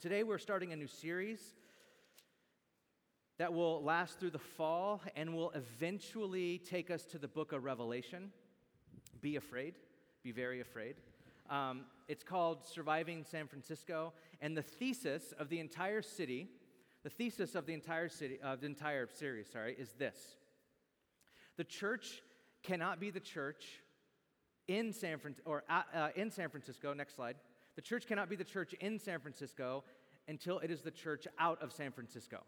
Today, we're starting a new series that will last through the fall and will eventually take us to the book of Revelation. Be afraid, be very afraid. Um, it's called Surviving San Francisco, and the thesis of the entire city, the thesis of the entire city, of the entire series, sorry, is this: the church cannot be the church in San Fran- or uh, uh, in San Francisco. Next slide. The church cannot be the church in San Francisco until it is the church out of San Francisco.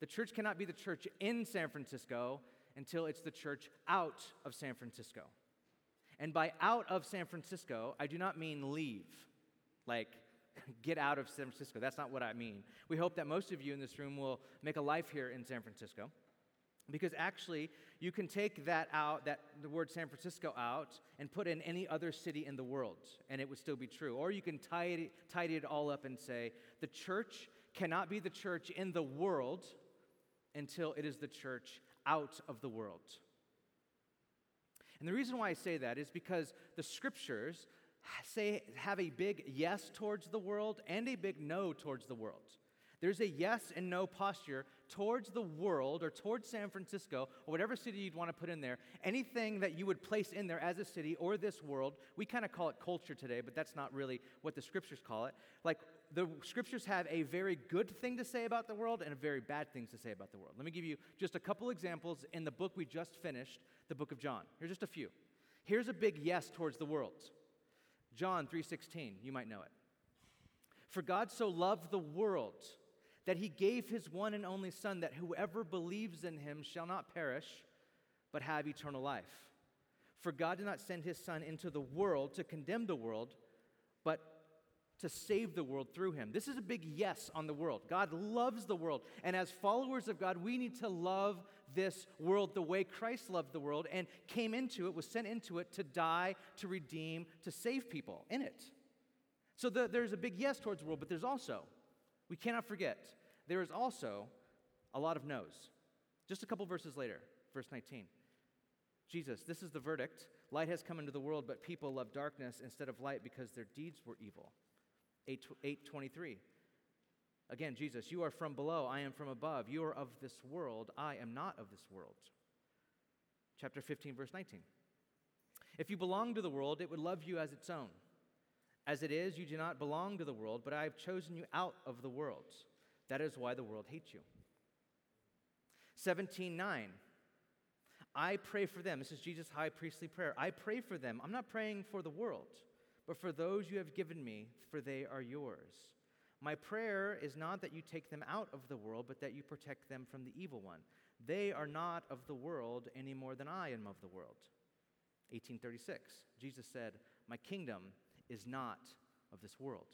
The church cannot be the church in San Francisco until it's the church out of San Francisco. And by out of San Francisco, I do not mean leave, like get out of San Francisco. That's not what I mean. We hope that most of you in this room will make a life here in San Francisco. Because actually, you can take that out, that the word San Francisco out, and put in any other city in the world, and it would still be true. Or you can tidy, tidy it all up and say, the church cannot be the church in the world until it is the church out of the world. And the reason why I say that is because the scriptures say have a big yes towards the world and a big no towards the world. There's a yes and no posture towards the world or towards San Francisco or whatever city you'd want to put in there. Anything that you would place in there as a city or this world, we kind of call it culture today, but that's not really what the scriptures call it. Like the scriptures have a very good thing to say about the world and a very bad things to say about the world. Let me give you just a couple examples in the book we just finished, the book of John. Here's just a few. Here's a big yes towards the world. John 3:16, you might know it. For God so loved the world that he gave his one and only Son, that whoever believes in him shall not perish, but have eternal life. For God did not send his Son into the world to condemn the world, but to save the world through him. This is a big yes on the world. God loves the world. And as followers of God, we need to love this world the way Christ loved the world and came into it, was sent into it to die, to redeem, to save people in it. So the, there's a big yes towards the world, but there's also we cannot forget, there is also a lot of no's. Just a couple verses later, verse 19. Jesus, this is the verdict. Light has come into the world, but people love darkness instead of light because their deeds were evil. 8, 823. Again, Jesus, you are from below, I am from above. You are of this world, I am not of this world. Chapter 15, verse 19. If you belong to the world, it would love you as its own. As it is, you do not belong to the world, but I have chosen you out of the world. That is why the world hates you. 17:9 I pray for them. This is Jesus' high priestly prayer. I pray for them. I'm not praying for the world, but for those you have given me, for they are yours. My prayer is not that you take them out of the world, but that you protect them from the evil one. They are not of the world any more than I am of the world. 1836. Jesus said, My kingdom is not of this world.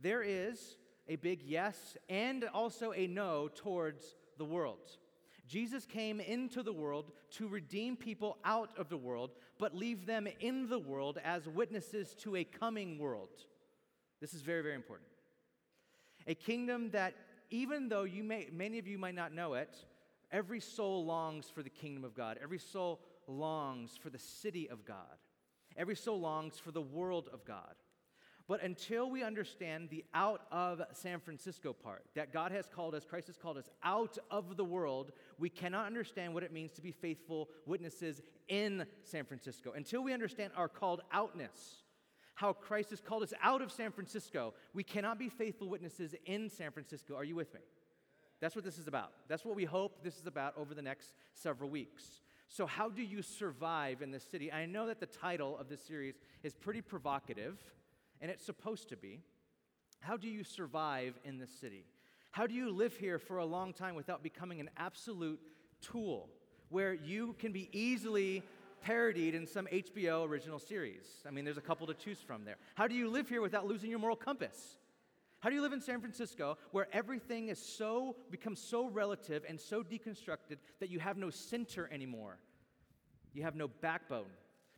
There is a big yes and also a no towards the world. Jesus came into the world to redeem people out of the world, but leave them in the world as witnesses to a coming world. This is very, very important. A kingdom that, even though you may, many of you might not know it, every soul longs for the kingdom of God. Every soul longs for the city of God. Every soul longs for the world of God. But until we understand the out of San Francisco part, that God has called us, Christ has called us out of the world, we cannot understand what it means to be faithful witnesses in San Francisco. Until we understand our called outness, how Christ has called us out of San Francisco, we cannot be faithful witnesses in San Francisco. Are you with me? That's what this is about. That's what we hope this is about over the next several weeks. So, how do you survive in this city? I know that the title of this series is pretty provocative, and it's supposed to be. How do you survive in this city? How do you live here for a long time without becoming an absolute tool where you can be easily parodied in some HBO original series? I mean, there's a couple to choose from there. How do you live here without losing your moral compass? How do you live in San Francisco where everything is so becomes so relative and so deconstructed that you have no center anymore? You have no backbone.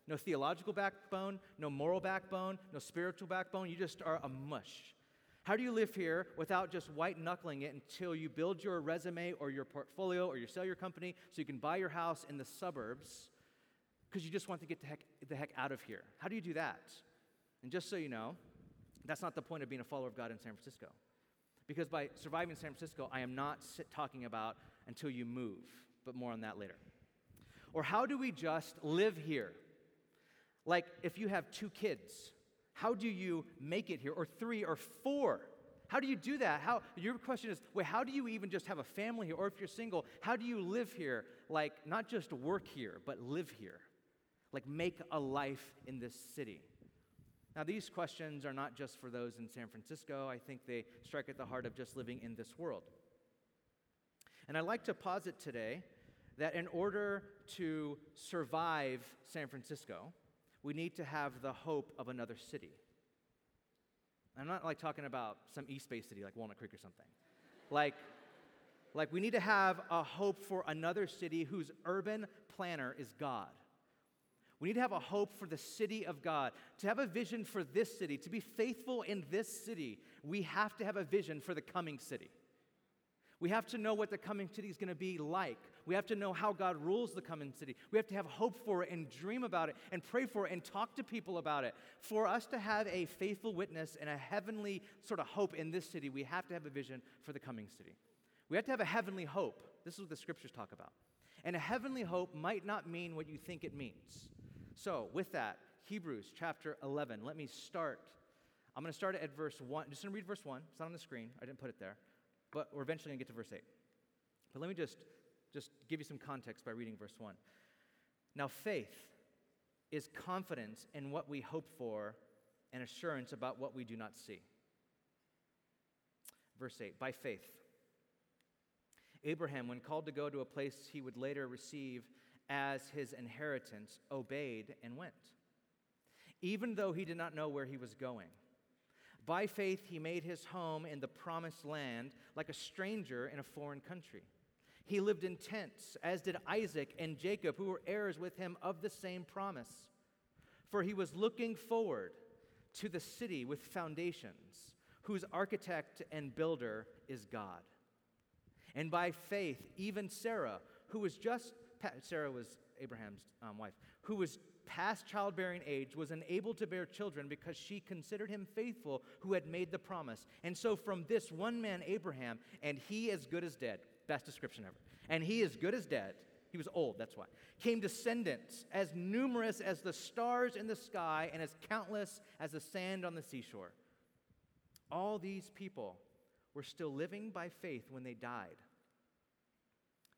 No theological backbone, no moral backbone, no spiritual backbone. You just are a mush. How do you live here without just white knuckling it until you build your resume or your portfolio or you sell your company so you can buy your house in the suburbs because you just want to get the heck, the heck out of here? How do you do that? And just so you know, That's not the point of being a follower of God in San Francisco. Because by surviving San Francisco, I am not talking about until you move, but more on that later. Or how do we just live here? Like if you have two kids, how do you make it here? Or three or four? How do you do that? How your question is, wait, how do you even just have a family here? Or if you're single, how do you live here? Like not just work here, but live here. Like make a life in this city. Now, these questions are not just for those in San Francisco. I think they strike at the heart of just living in this world. And I'd like to posit today that in order to survive San Francisco, we need to have the hope of another city. I'm not like talking about some East Bay city like Walnut Creek or something. like, like we need to have a hope for another city whose urban planner is God. We need to have a hope for the city of God. To have a vision for this city, to be faithful in this city, we have to have a vision for the coming city. We have to know what the coming city is going to be like. We have to know how God rules the coming city. We have to have hope for it and dream about it and pray for it and talk to people about it. For us to have a faithful witness and a heavenly sort of hope in this city, we have to have a vision for the coming city. We have to have a heavenly hope. This is what the scriptures talk about. And a heavenly hope might not mean what you think it means. So, with that, Hebrews chapter 11. Let me start. I'm going to start at verse 1. Just going to read verse 1. It's not on the screen. I didn't put it there. But we're eventually going to get to verse 8. But let me just, just give you some context by reading verse 1. Now, faith is confidence in what we hope for and assurance about what we do not see. Verse 8 By faith, Abraham, when called to go to a place he would later receive as his inheritance, obeyed and went, even though he did not know where he was going. By faith, he made his home in the promised land like a stranger in a foreign country. He lived in tents, as did Isaac and Jacob, who were heirs with him of the same promise. For he was looking forward to the city with foundations, whose architect and builder is God. And by faith, even Sarah, who was just Sarah was Abraham's um, wife, who was past childbearing age, was unable to bear children because she considered him faithful who had made the promise. And so, from this one man, Abraham, and he as good as dead, best description ever, and he as good as dead, he was old, that's why, came descendants as numerous as the stars in the sky and as countless as the sand on the seashore. All these people were still living by faith when they died.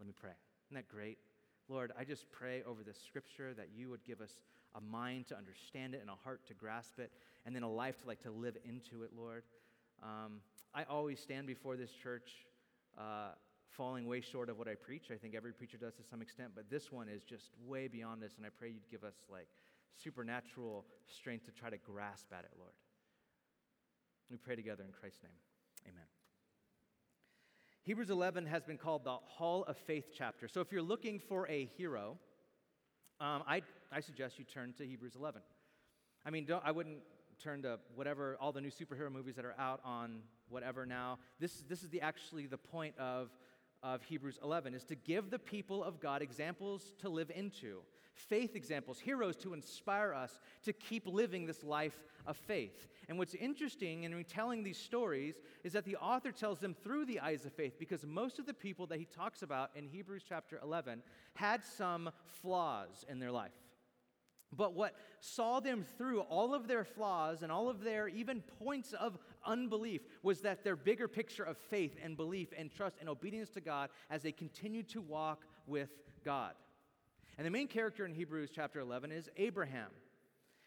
Let me pray. Isn't that great? Lord, I just pray over this scripture that you would give us a mind to understand it and a heart to grasp it, and then a life to like to live into it, Lord. Um, I always stand before this church uh, falling way short of what I preach. I think every preacher does to some extent, but this one is just way beyond this, and I pray you'd give us like supernatural strength to try to grasp at it, Lord. We pray together in Christ's name. Amen. Hebrews 11 has been called the Hall of Faith chapter. So if you're looking for a hero, um, I, I suggest you turn to Hebrews 11. I mean, I wouldn't turn to whatever, all the new superhero movies that are out on whatever now. This, this is the, actually the point of, of Hebrews 11, is to give the people of God examples to live into faith examples, heroes to inspire us to keep living this life of faith. And what's interesting in retelling these stories is that the author tells them through the eyes of faith because most of the people that he talks about in Hebrews chapter 11 had some flaws in their life. But what saw them through all of their flaws and all of their even points of unbelief was that their bigger picture of faith and belief and trust and obedience to God as they continued to walk with God. And the main character in Hebrews chapter 11 is Abraham,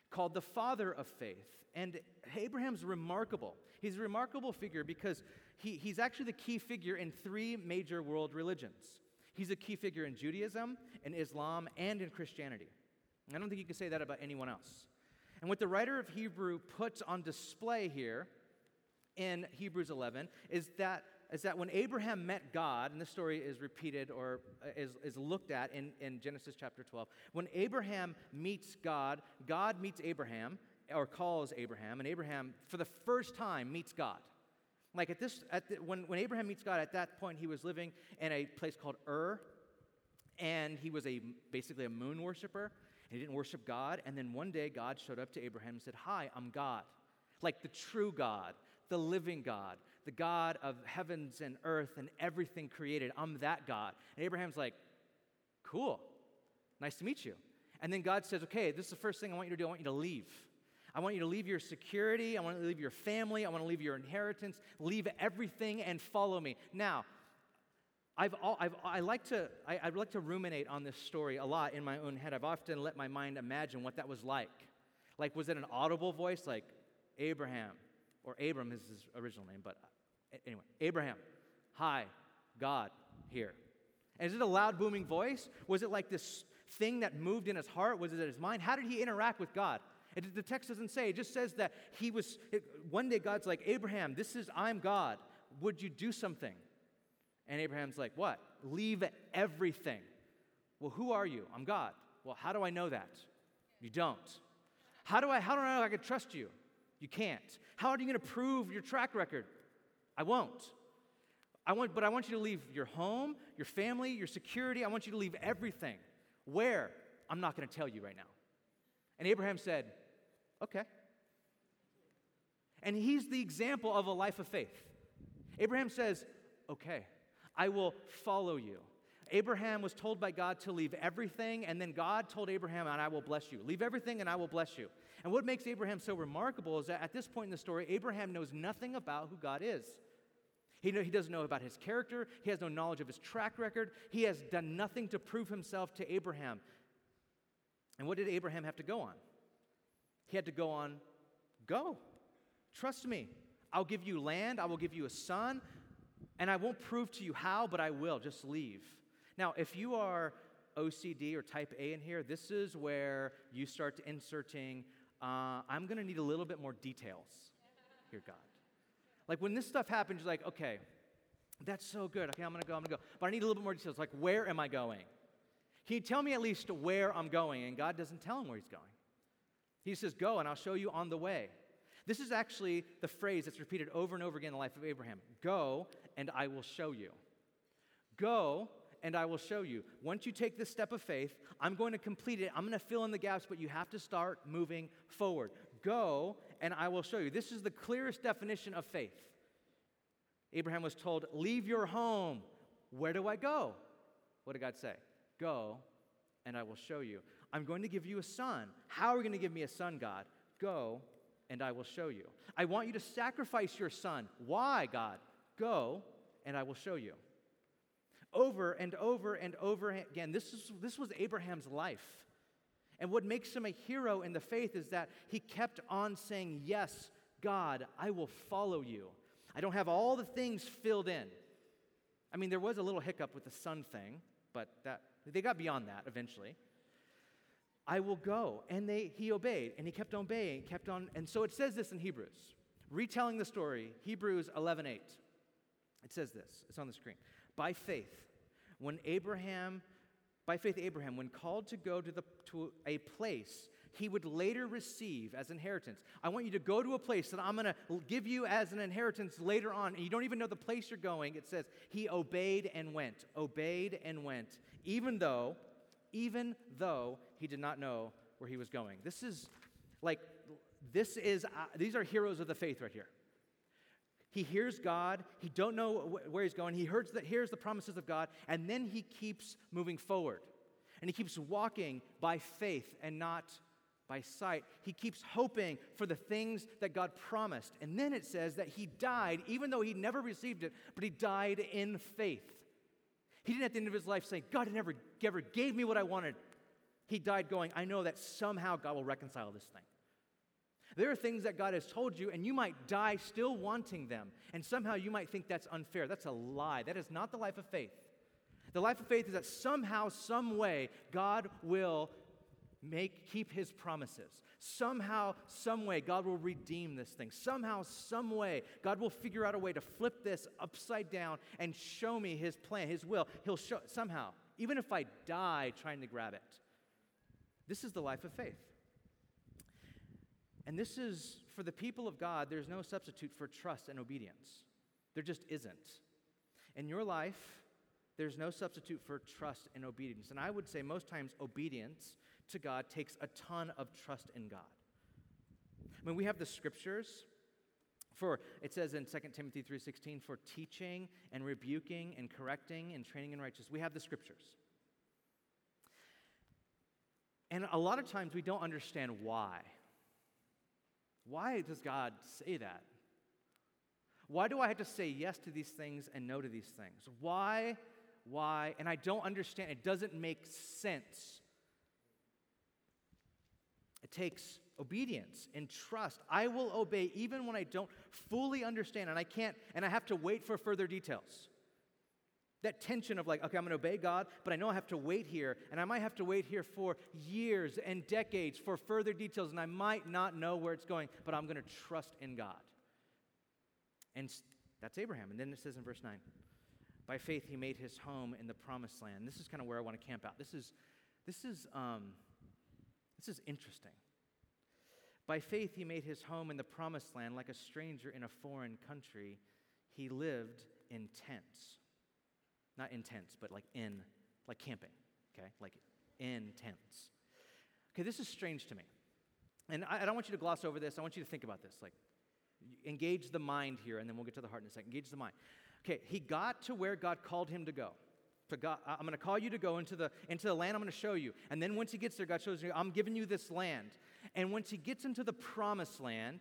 called the father of faith. And Abraham's remarkable. He's a remarkable figure because he, he's actually the key figure in three major world religions. He's a key figure in Judaism, in Islam, and in Christianity. I don't think you can say that about anyone else. And what the writer of Hebrew puts on display here in Hebrews 11 is that, is that when Abraham met God, and this story is repeated or uh, is, is looked at in, in Genesis chapter 12, when Abraham meets God, God meets Abraham or calls Abraham, and Abraham, for the first time, meets God. Like at this, at the, when, when Abraham meets God, at that point he was living in a place called Ur, and he was a basically a moon worshiper. He didn't worship God. And then one day God showed up to Abraham and said, Hi, I'm God. Like the true God, the living God, the God of heavens and earth and everything created. I'm that God. And Abraham's like, Cool. Nice to meet you. And then God says, Okay, this is the first thing I want you to do. I want you to leave. I want you to leave your security. I want to leave your family. I want to leave your inheritance. Leave everything and follow me. Now, I've, I've, I, like to, I, I like to ruminate on this story a lot in my own head. I've often let my mind imagine what that was like. Like, was it an audible voice like Abraham, or Abram is his original name, but anyway, Abraham, hi, God, here. And is it a loud, booming voice? Was it like this thing that moved in his heart? Was it in his mind? How did he interact with God? It, the text doesn't say, it just says that he was, it, one day God's like, Abraham, this is, I'm God. Would you do something? And Abraham's like, What? Leave everything. Well, who are you? I'm God. Well, how do I know that? You don't. How do I how do I know I can trust you? You can't. How are you going to prove your track record? I won't. I want, but I want you to leave your home, your family, your security. I want you to leave everything. Where? I'm not going to tell you right now. And Abraham said, Okay. And he's the example of a life of faith. Abraham says, Okay. I will follow you. Abraham was told by God to leave everything, and then God told Abraham, and I will bless you. Leave everything, and I will bless you. And what makes Abraham so remarkable is that at this point in the story, Abraham knows nothing about who God is. He, he doesn't know about his character, he has no knowledge of his track record, he has done nothing to prove himself to Abraham. And what did Abraham have to go on? He had to go on, go. Trust me. I'll give you land, I will give you a son, and I won't prove to you how, but I will. Just leave. Now, if you are OCD or type A in here, this is where you start to inserting, uh, I'm going to need a little bit more details here, God. Like when this stuff happens, you're like, okay, that's so good. Okay, I'm to go, I'm to go. But I need a little bit more details. Like, where am I going? Can you tell me at least where I'm going? And God doesn't tell him where he's going. He says, Go, and I'll show you on the way. This is actually the phrase that's repeated over and over again in the life of Abraham Go, and I will show you. Go, and I will show you. Once you take this step of faith, I'm going to complete it. I'm going to fill in the gaps, but you have to start moving forward. Go, and I will show you. This is the clearest definition of faith. Abraham was told, Leave your home. Where do I go? What did God say? Go, and I will show you. I'm going to give you a son. How are you going to give me a son, God? Go, and I will show you. I want you to sacrifice your son. Why, God? Go, and I will show you. Over and over and over again, this, is, this was Abraham's life. And what makes him a hero in the faith is that he kept on saying, Yes, God, I will follow you. I don't have all the things filled in. I mean, there was a little hiccup with the son thing, but that, they got beyond that eventually. I will go. And they, he obeyed, and he kept on obeying, kept on. And so it says this in Hebrews, retelling the story, Hebrews 11 8. It says this, it's on the screen. By faith, when Abraham, by faith, Abraham, when called to go to, the, to a place he would later receive as inheritance. I want you to go to a place that I'm going to give you as an inheritance later on, and you don't even know the place you're going. It says, He obeyed and went, obeyed and went, even though, even though he did not know where he was going. This is like, this is, uh, these are heroes of the faith right here. He hears God. He don't know wh- where he's going. He hears the, hears the promises of God, and then he keeps moving forward. And he keeps walking by faith and not by sight. He keeps hoping for the things that God promised. And then it says that he died, even though he never received it, but he died in faith. He didn't at the end of his life say, God never, never gave me what I wanted. He died going, I know that somehow God will reconcile this thing. There are things that God has told you, and you might die still wanting them. And somehow you might think that's unfair. That's a lie. That is not the life of faith. The life of faith is that somehow, some way, God will make keep his promises. Somehow, some way, God will redeem this thing. Somehow, some way, God will figure out a way to flip this upside down and show me his plan, his will. He'll show somehow, even if I die trying to grab it. This is the life of faith. And this is, for the people of God, there's no substitute for trust and obedience. There just isn't. In your life, there's no substitute for trust and obedience. And I would say most times obedience to God takes a ton of trust in God. I mean, we have the scriptures for it says in 2 Timothy 3:16 for teaching and rebuking and correcting and training in righteousness. We have the scriptures. And a lot of times we don't understand why. Why does God say that? Why do I have to say yes to these things and no to these things? Why? Why? And I don't understand. It doesn't make sense. It takes obedience and trust. I will obey even when I don't fully understand and I can't, and I have to wait for further details. That tension of like, okay, I'm to obey God, but I know I have to wait here, and I might have to wait here for years and decades for further details, and I might not know where it's going, but I'm to trust in God. And that's Abraham. And then it says in verse 9, by faith he made his home in the promised land. This is kind of where I want to camp out. This is, this is, um, this is interesting. By faith he made his home in the promised land like a stranger in a foreign country. He lived in tents not in tents, but like in, like camping, okay? Like in tents. Okay, this is strange to me. And I, I don't want you to gloss over this. I want you to think about this. Like, engage the mind here, and then we'll get to the heart in a second. Engage the mind. Okay, he got to where God called him to go. To God, I'm going to call you to go into the, into the land I'm going to show you. And then once he gets there, God shows you, I'm giving you this land. And once he gets into the promised land,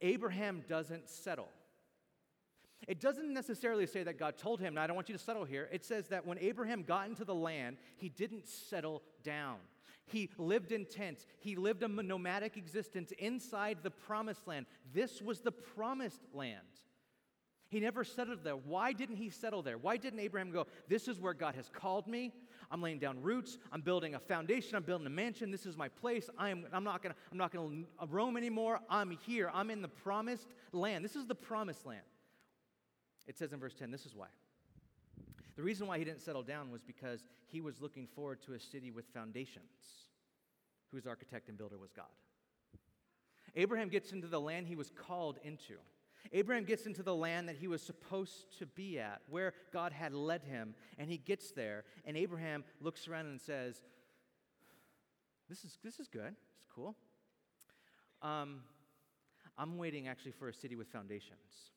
Abraham doesn't settle. It doesn't necessarily say that God told him, I don't want you to settle here. It says that when Abraham got into the land, he didn't settle down. He lived in tents. He lived a nomadic existence inside the promised land. This was the promised land. He never settled there. Why didn't he settle there? Why didn't Abraham go, This is where God has called me? I'm laying down roots. I'm building a foundation. I'm building a mansion. This is my place. I am, I'm not going to I'm not going to uh, roam anymore. I'm here. I'm in the promised land. This is the promised land. It says in verse 10 this is why. The reason why he didn't settle down was because he was looking forward to a city with foundations, whose architect and builder was God. Abraham gets into the land he was called into. Abraham gets into the land that he was supposed to be at, where God had led him, and he gets there, and Abraham looks around and says, This is, this is good. It's cool. Um, I'm waiting actually for a city with foundations.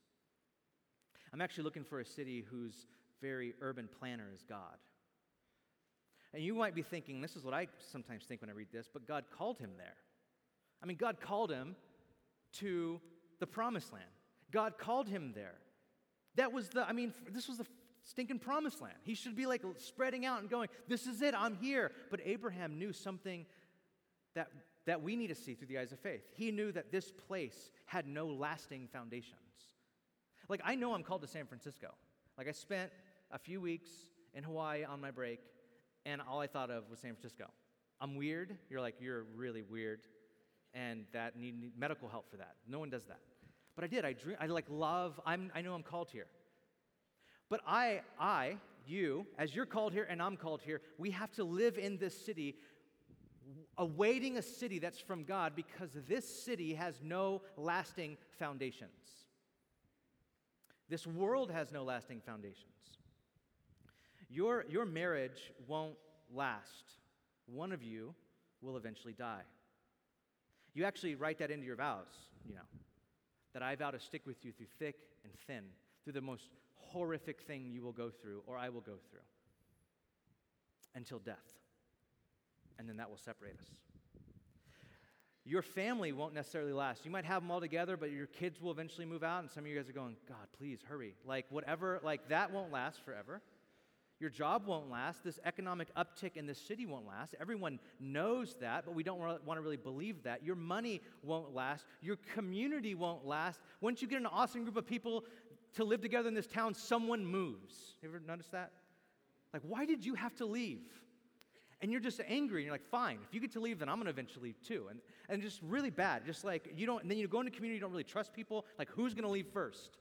I'm actually looking for a city whose very urban planner is God. And you might be thinking, this is what I sometimes think when I read this, but God called him there. I mean, God called him to the promised land. God called him there. That was the, I mean, this was the stinking promised land. He should be like spreading out and going, this is it, I'm here. But Abraham knew something that, that we need to see through the eyes of faith. He knew that this place had no lasting foundation. Like, I know I'm called to San Francisco. Like, I spent a few weeks in Hawaii on my break, and all I thought of was San Francisco. I'm weird. You're like, you're really weird, and that need, need medical help for that. No one does that. But I did. I dream. I like love. I'm, I know I'm called here. But I, I, you, as you're called here and I'm called here, we have to live in this city, awaiting a city that's from God, because this city has no lasting foundations. This world has no lasting foundations. Your, your marriage won't last. One of you will eventually die. You actually write that into your vows, you know, that I vow to stick with you through thick and thin, through the most horrific thing you will go through or I will go through until death. And then that will separate us. Your family won't necessarily last. You might have them all together, but your kids will eventually move out, and some of you guys are going, God, please hurry. Like, whatever, like, that won't last forever. Your job won't last. This economic uptick in this city won't last. Everyone knows that, but we don't want to really believe that. Your money won't last. Your community won't last. Once you get an awesome group of people to live together in this town, someone moves. You ever notice that? Like, why did you have to leave? And you're just angry, and you're like, fine, if you get to leave, then I'm gonna eventually leave too. And, and just really bad. Just like you don't, and then you go into community, you don't really trust people. Like, who's gonna leave first?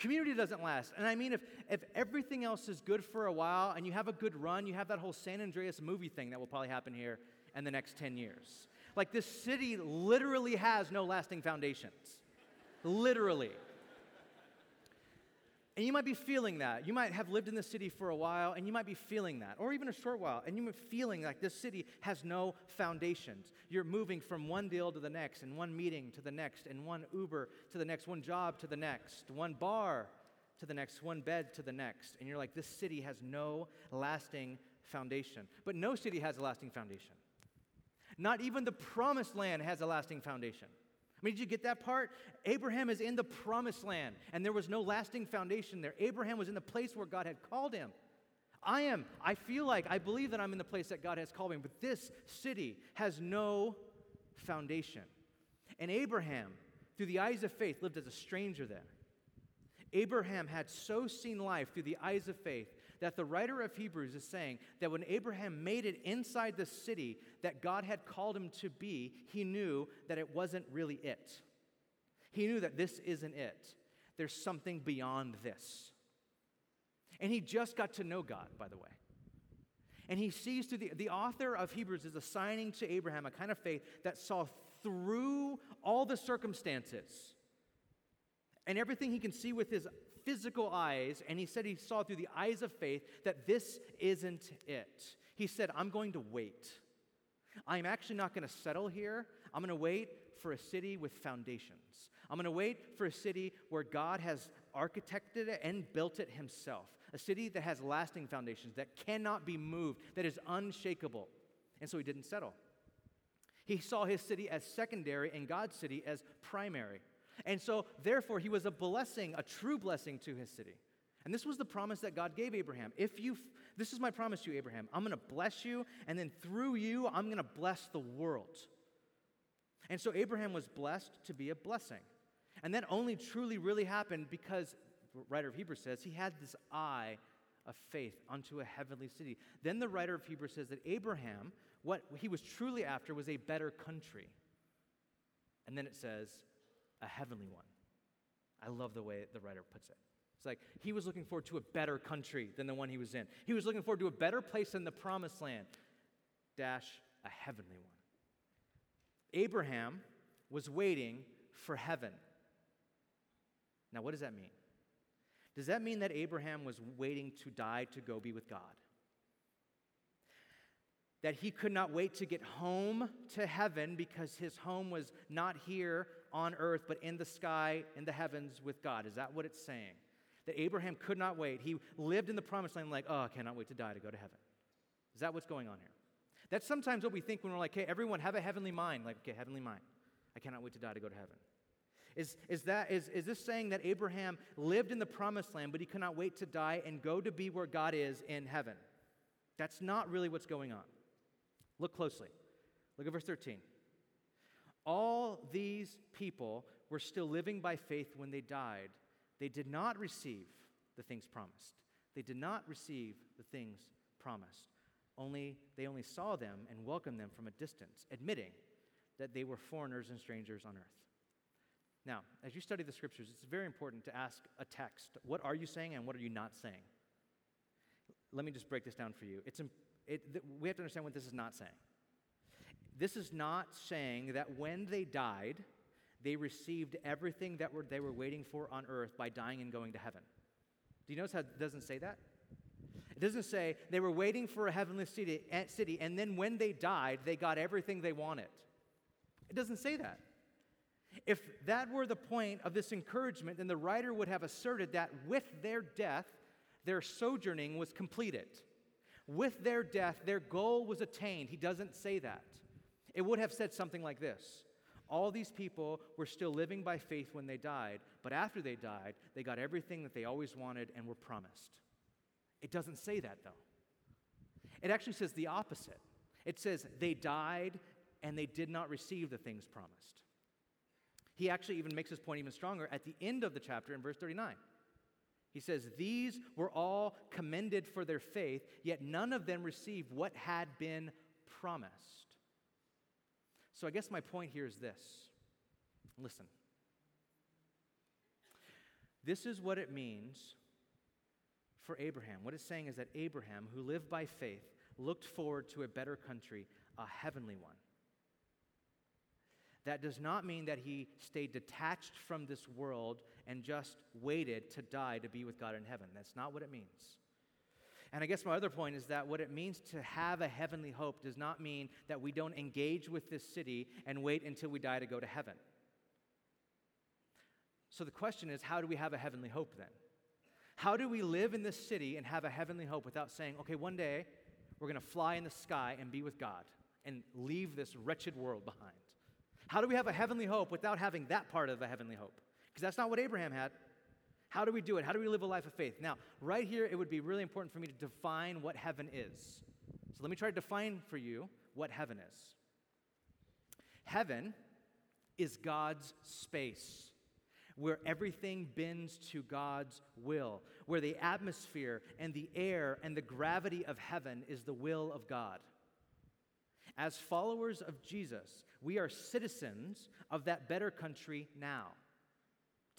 Community doesn't last. And I mean, if, if everything else is good for a while and you have a good run, you have that whole San Andreas movie thing that will probably happen here in the next 10 years. Like, this city literally has no lasting foundations. literally. And you might be feeling that. You might have lived in the city for a while and you might be feeling that, or even a short while, and you might be feeling like this city has no foundations. You're moving from one deal to the next, and one meeting to the next, and one Uber to the next, one job to the next, one bar to the next, one bed to the next. And you're like, this city has no lasting foundation. But no city has a lasting foundation. Not even the promised land has a lasting foundation. I mean, did you get that part? Abraham is in the promised land, and there was no lasting foundation there. Abraham was in the place where God had called him. I am, I feel like, I believe that I'm in the place that God has called me, but this city has no foundation. And Abraham, through the eyes of faith, lived as a stranger there. Abraham had so seen life through the eyes of faith that the writer of Hebrews is saying that when Abraham made it inside the city that God had called him to be, he knew that it wasn't really it. He knew that this isn't it. There's something beyond this. And he just got to know God, by the way. And he sees through the, the author of Hebrews is assigning to Abraham a kind of faith that saw through all the circumstances and everything he can see with his physical eyes, and he said he saw through the eyes of faith that this isn't it. He said, I'm going to wait. I'm actually not going to settle here. I'm going to wait for a city with foundations. I'm going to wait for a city where God has architected it and built it himself. A city that has lasting foundations, that cannot be moved, that is unshakable. And so he didn't settle. He saw his city as secondary and God's city as primary. And so, therefore, he was a blessing, a true blessing to his city. And this was the promise that God gave Abraham. If you, this is my promise to you, Abraham. I'm going to bless you, and then through you, I'm going to bless the world. And so Abraham was blessed to be a blessing. And that only truly really happened because, the writer of Hebrews says, he had this eye of faith unto a heavenly city. Then the writer of Hebrews says that Abraham, what he was truly after was a better country. And then it says, a heavenly one. I love the way the writer puts it. It's like he was looking forward to a better country than the one he was in. He was looking forward to a better place than the promised land, dash, a heavenly one. Abraham was waiting for heaven. Now, what does that mean? Does that mean that Abraham was waiting to die to go be with God? That he could not wait to get home to heaven because his home was not here on earth, but in the sky, in the heavens with God. Is that what it's saying? That Abraham could not wait. He lived in the promised land like, oh, I cannot wait to die to go to heaven. Is that what's going on here? That's sometimes what we think when we're like, hey, everyone have a heavenly mind. Like, okay, heavenly mind. I cannot wait to die to go to heaven. Is, is, that, is, is this saying that Abraham lived in the promised land, but he could not wait to die and go to be where God is in heaven? That's not really what's going on. Look closely. Look at verse 13. All these people were still living by faith when they died. They did not receive the things promised. They did not receive the things promised. Only they only saw them and welcomed them from a distance, admitting that they were foreigners and strangers on earth. Now, as you study the scriptures, it's very important to ask a text what are you saying and what are you not saying? Let me just break this down for you. It's, it, we have to understand what this is not saying. This is not saying that when they died, they received everything that were, they were waiting for on earth by dying and going to heaven. Do you notice how it doesn't say that? It doesn't say they were waiting for a heavenly city, eh, city and then when they died, they got everything they wanted. It doesn't say that. If that were the point of this encouragement, then the writer would have asserted that with their death, their sojourning was completed. With their death, their goal was attained. He doesn't say that. It would have said something like this All these people were still living by faith when they died, but after they died, they got everything that they always wanted and were promised. It doesn't say that, though. It actually says the opposite. It says they died and they did not receive the things promised. He actually even makes this point even stronger at the end of the chapter in verse 39. He says, These were all commended for their faith, yet none of them received what had been promised. So I guess my point here is this listen. This is what it means for Abraham. What it's saying is that Abraham, who lived by faith, looked forward to a better country, a heavenly one. That does not mean that he stayed detached from this world and just waited to die to be with God in heaven. That's not what it means. And I guess my other point is that what it means to have a heavenly hope does not mean that we don't engage with this city and wait until we die to go to heaven. So the question is how do we have a heavenly hope then? How do we live in this city and have a heavenly hope without saying, okay, one day we're going to fly in the sky and be with God and leave this wretched world behind? How do we have a heavenly hope without having that part of a heavenly hope? Because that's not what Abraham had. How do we do it? How do we live a life of faith? Now, right here, it would be really important for me to define what heaven is. So let me try to define for you what heaven is. Heaven is God's space where everything bends to God's will, where the atmosphere and the air and the gravity of heaven is the will of God. As followers of Jesus, we are citizens of that better country now.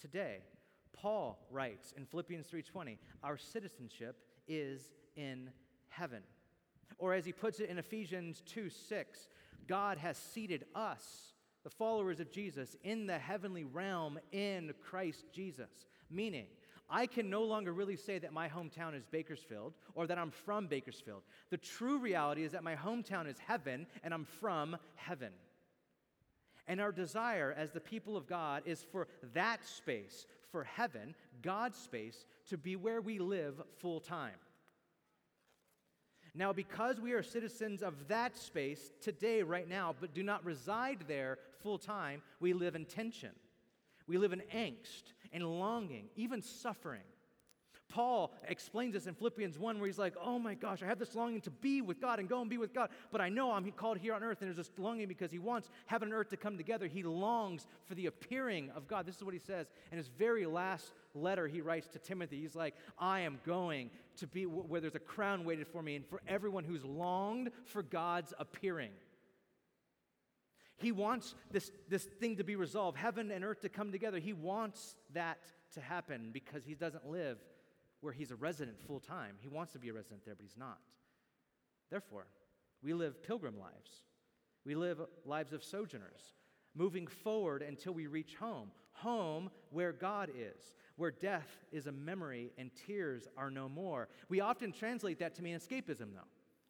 Today, Paul writes in Philippians 3:20, our citizenship is in heaven. Or as he puts it in Ephesians 2:6, God has seated us, the followers of Jesus, in the heavenly realm in Christ Jesus. Meaning, I can no longer really say that my hometown is Bakersfield or that I'm from Bakersfield. The true reality is that my hometown is heaven and I'm from heaven. And our desire as the people of God is for that space, for heaven, God's space, to be where we live full time. Now, because we are citizens of that space today, right now, but do not reside there full time, we live in tension. We live in angst and longing, even suffering. Paul explains this in Philippians 1 where he's like, Oh my gosh, I have this longing to be with God and go and be with God, but I know I'm called here on earth, and there's this longing because he wants heaven and earth to come together. He longs for the appearing of God. This is what he says in his very last letter he writes to Timothy. He's like, I am going to be where there's a crown waited for me, and for everyone who's longed for God's appearing. He wants this, this thing to be resolved, heaven and earth to come together. He wants that to happen because he doesn't live where he's a resident full time. He wants to be a resident there, but he's not. Therefore, we live pilgrim lives. We live lives of sojourners, moving forward until we reach home. Home where God is, where death is a memory and tears are no more. We often translate that to mean escapism, though,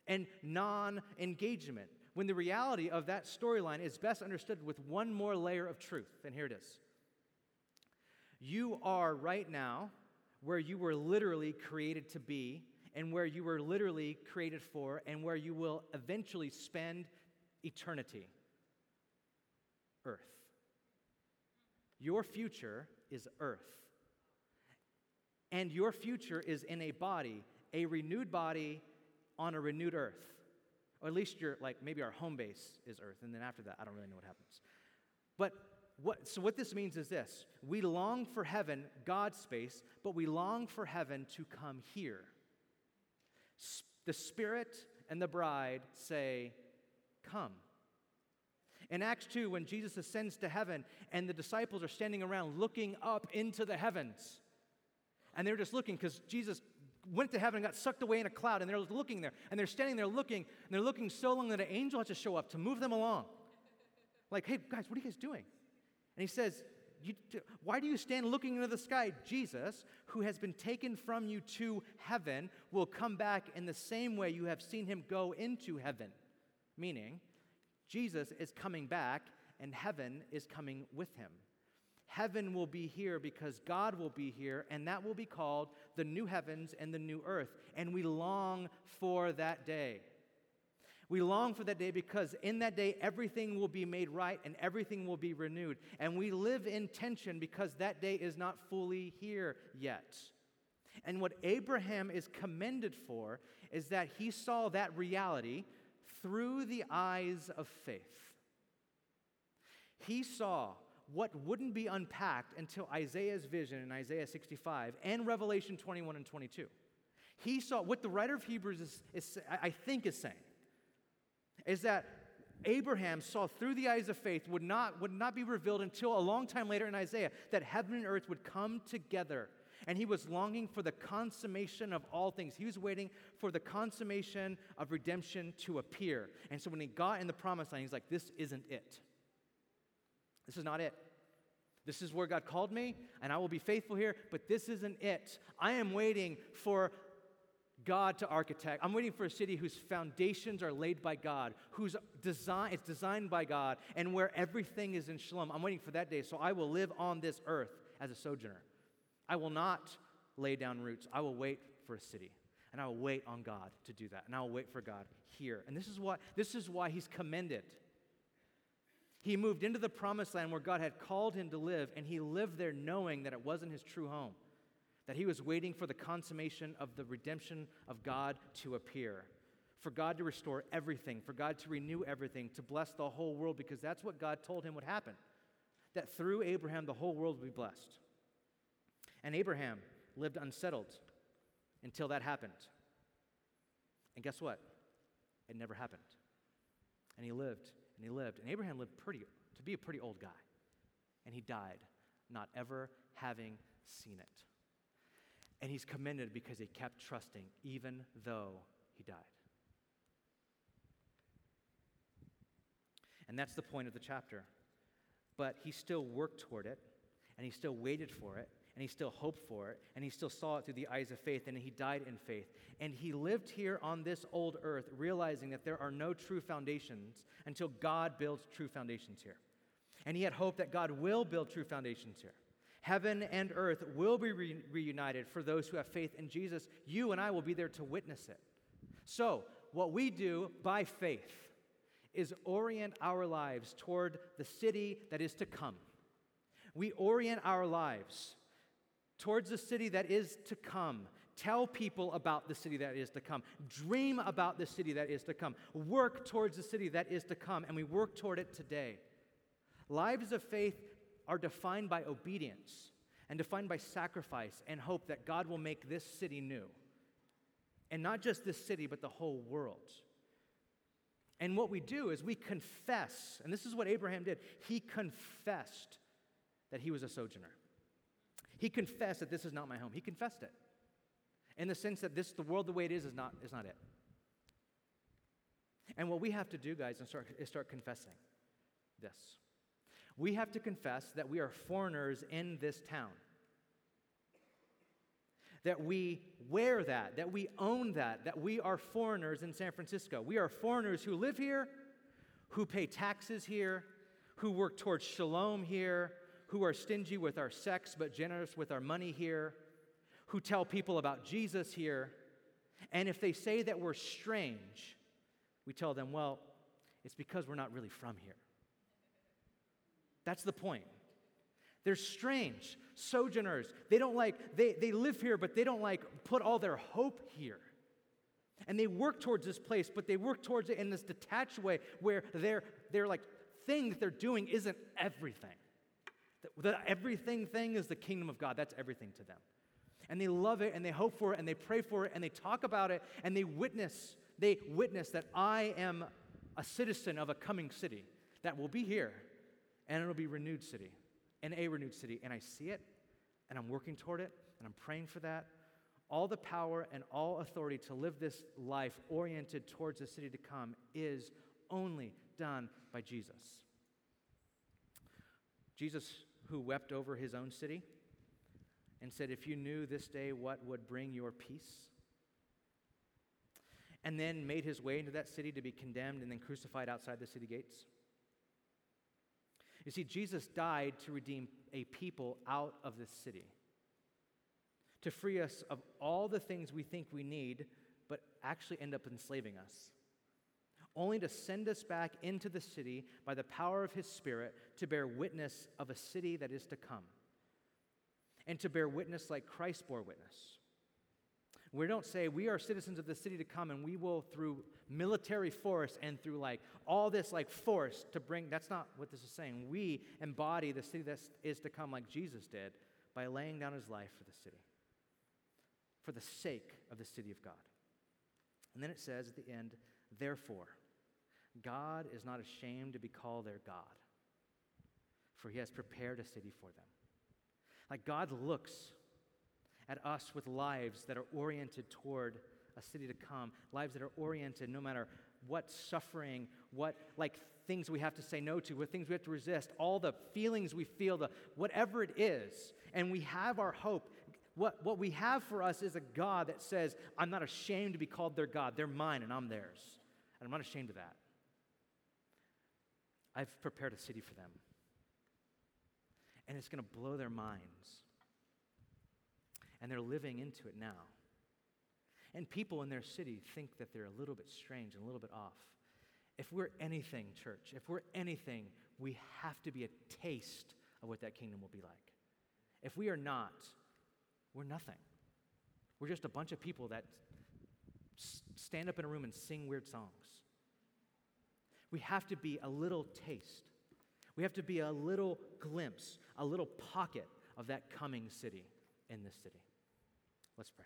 and non engagement when the reality of that storyline is best understood with one more layer of truth. And here it is You are right now where you were literally created to be, and where you were literally created for, and where you will eventually spend eternity Earth. Your future is Earth. And your future is in a body, a renewed body on a renewed earth. Or at least you're like, maybe our home base is Earth, and then after that, I don't really know what happens. But what, so, what this means is this we long for heaven, God's space, but we long for heaven to come here. The Spirit and the bride say, Come. In Acts 2, when Jesus ascends to heaven and the disciples are standing around looking up into the heavens, and they're just looking because Jesus went to heaven and got sucked away in a cloud, and they're looking there, and they're standing there looking, and they're looking so long that an angel has to show up to move them along. Like, hey, guys, what are you guys doing? And he says, Why do you stand looking into the sky? Jesus, who has been taken from you to heaven, will come back in the same way you have seen him go into heaven. Meaning, Jesus is coming back, and heaven is coming with him. Heaven will be here because God will be here, and that will be called the new heavens and the new earth. And we long for that day. We long for that day because in that day everything will be made right and everything will be renewed. And we live in tension because that day is not fully here yet. And what Abraham is commended for is that he saw that reality through the eyes of faith. He saw what wouldn't be unpacked until Isaiah's vision in Isaiah 65 and Revelation 21 and 22. He saw what the writer of Hebrews is, is I think is saying is that Abraham saw through the eyes of faith would not, would not be revealed until a long time later in Isaiah that heaven and earth would come together. And he was longing for the consummation of all things. He was waiting for the consummation of redemption to appear. And so when he got in the promised land, he's like, This isn't it. This is not it. This is where God called me, and I will be faithful here, but this isn't it. I am waiting for God to architect. I'm waiting for a city whose foundations are laid by God, whose design is designed by God, and where everything is in shalom. I'm waiting for that day. So I will live on this earth as a sojourner. I will not lay down roots. I will wait for a city. And I will wait on God to do that. And I will wait for God here. And this is what this is why he's commended. He moved into the promised land where God had called him to live, and he lived there knowing that it wasn't his true home that he was waiting for the consummation of the redemption of God to appear, for God to restore everything, for God to renew everything, to bless the whole world, because that's what God told him would happen. That through Abraham, the whole world would be blessed. And Abraham lived unsettled until that happened. And guess what? It never happened. And he lived, and he lived. And Abraham lived pretty, to be a pretty old guy. And he died, not ever having seen it. And he's commended because he kept trusting even though he died. And that's the point of the chapter. But he still worked toward it, and he still waited for it, and he still hoped for it, and he still saw it through the eyes of faith, and he died in faith. And he lived here on this old earth, realizing that there are no true foundations until God builds true foundations here. And he had hope that God will build true foundations here. Heaven and earth will be re- reunited for those who have faith in Jesus. You and I will be there to witness it. So, what we do by faith is orient our lives toward the city that is to come. We orient our lives towards the city that is to come. Tell people about the city that is to come. Dream about the city that is to come. Work towards the city that is to come, and we work toward it today. Lives of faith are defined by obedience and defined by sacrifice and hope that God will make this city new. And not just this city, but the whole world. And what we do is we confess, and this is what Abraham did. He confessed that he was a sojourner. He confessed that this is not my home. He confessed it. In the sense that this, the world the way it is, is not, is not it. And what we have to do, guys, is start, is start confessing this we have to confess that we are foreigners in this town. That we wear that, that we own that, that we are foreigners in San Francisco. We are foreigners who live here, who pay taxes here, who work towards shalom here, who are stingy with our sex but generous with our money here, who tell people about Jesus here. And if they say that we're strange, we tell them, well, it's because we're not really from here. That's the point. They're strange sojourners. They don't like, they, they live here, but they don't like put all their hope here. And they work towards this place, but they work towards it in this detached way where their, their like thing that they're doing isn't everything. The, everything thing is the kingdom of God. That's everything to them. And they love it and they hope for it and they pray for it and they talk about it and they witness, they witness that I am a citizen of a coming city that will be here and it'll be renewed city, and a renewed city. And I see it, and I'm working toward it, and I'm praying for that. All the power and all authority to live this life oriented towards the city to come is only done by Jesus. Jesus, who wept over his own city and said, If you knew this day what would bring your peace, and then made his way into that city to be condemned and then crucified outside the city gates. You see, Jesus died to redeem a people out of this city, to free us of all the things we think we need, but actually end up enslaving us, only to send us back into the city by the power of his Spirit to bear witness of a city that is to come, and to bear witness like Christ bore witness. We don't say we are citizens of the city to come and we will, through military force and through like all this like force to bring, that's not what this is saying. We embody the city that is to come like Jesus did by laying down his life for the city, for the sake of the city of God. And then it says at the end, therefore, God is not ashamed to be called their God, for he has prepared a city for them. Like God looks at us with lives that are oriented toward a city to come, lives that are oriented no matter what suffering, what like things we have to say no to, what things we have to resist, all the feelings we feel, the whatever it is, and we have our hope. What, what we have for us is a God that says, I'm not ashamed to be called their God. They're mine and I'm theirs. And I'm not ashamed of that. I've prepared a city for them. And it's going to blow their minds and they're living into it now. And people in their city think that they're a little bit strange and a little bit off. If we're anything, church, if we're anything, we have to be a taste of what that kingdom will be like. If we are not, we're nothing. We're just a bunch of people that stand up in a room and sing weird songs. We have to be a little taste. We have to be a little glimpse, a little pocket of that coming city in this city. Let's pray.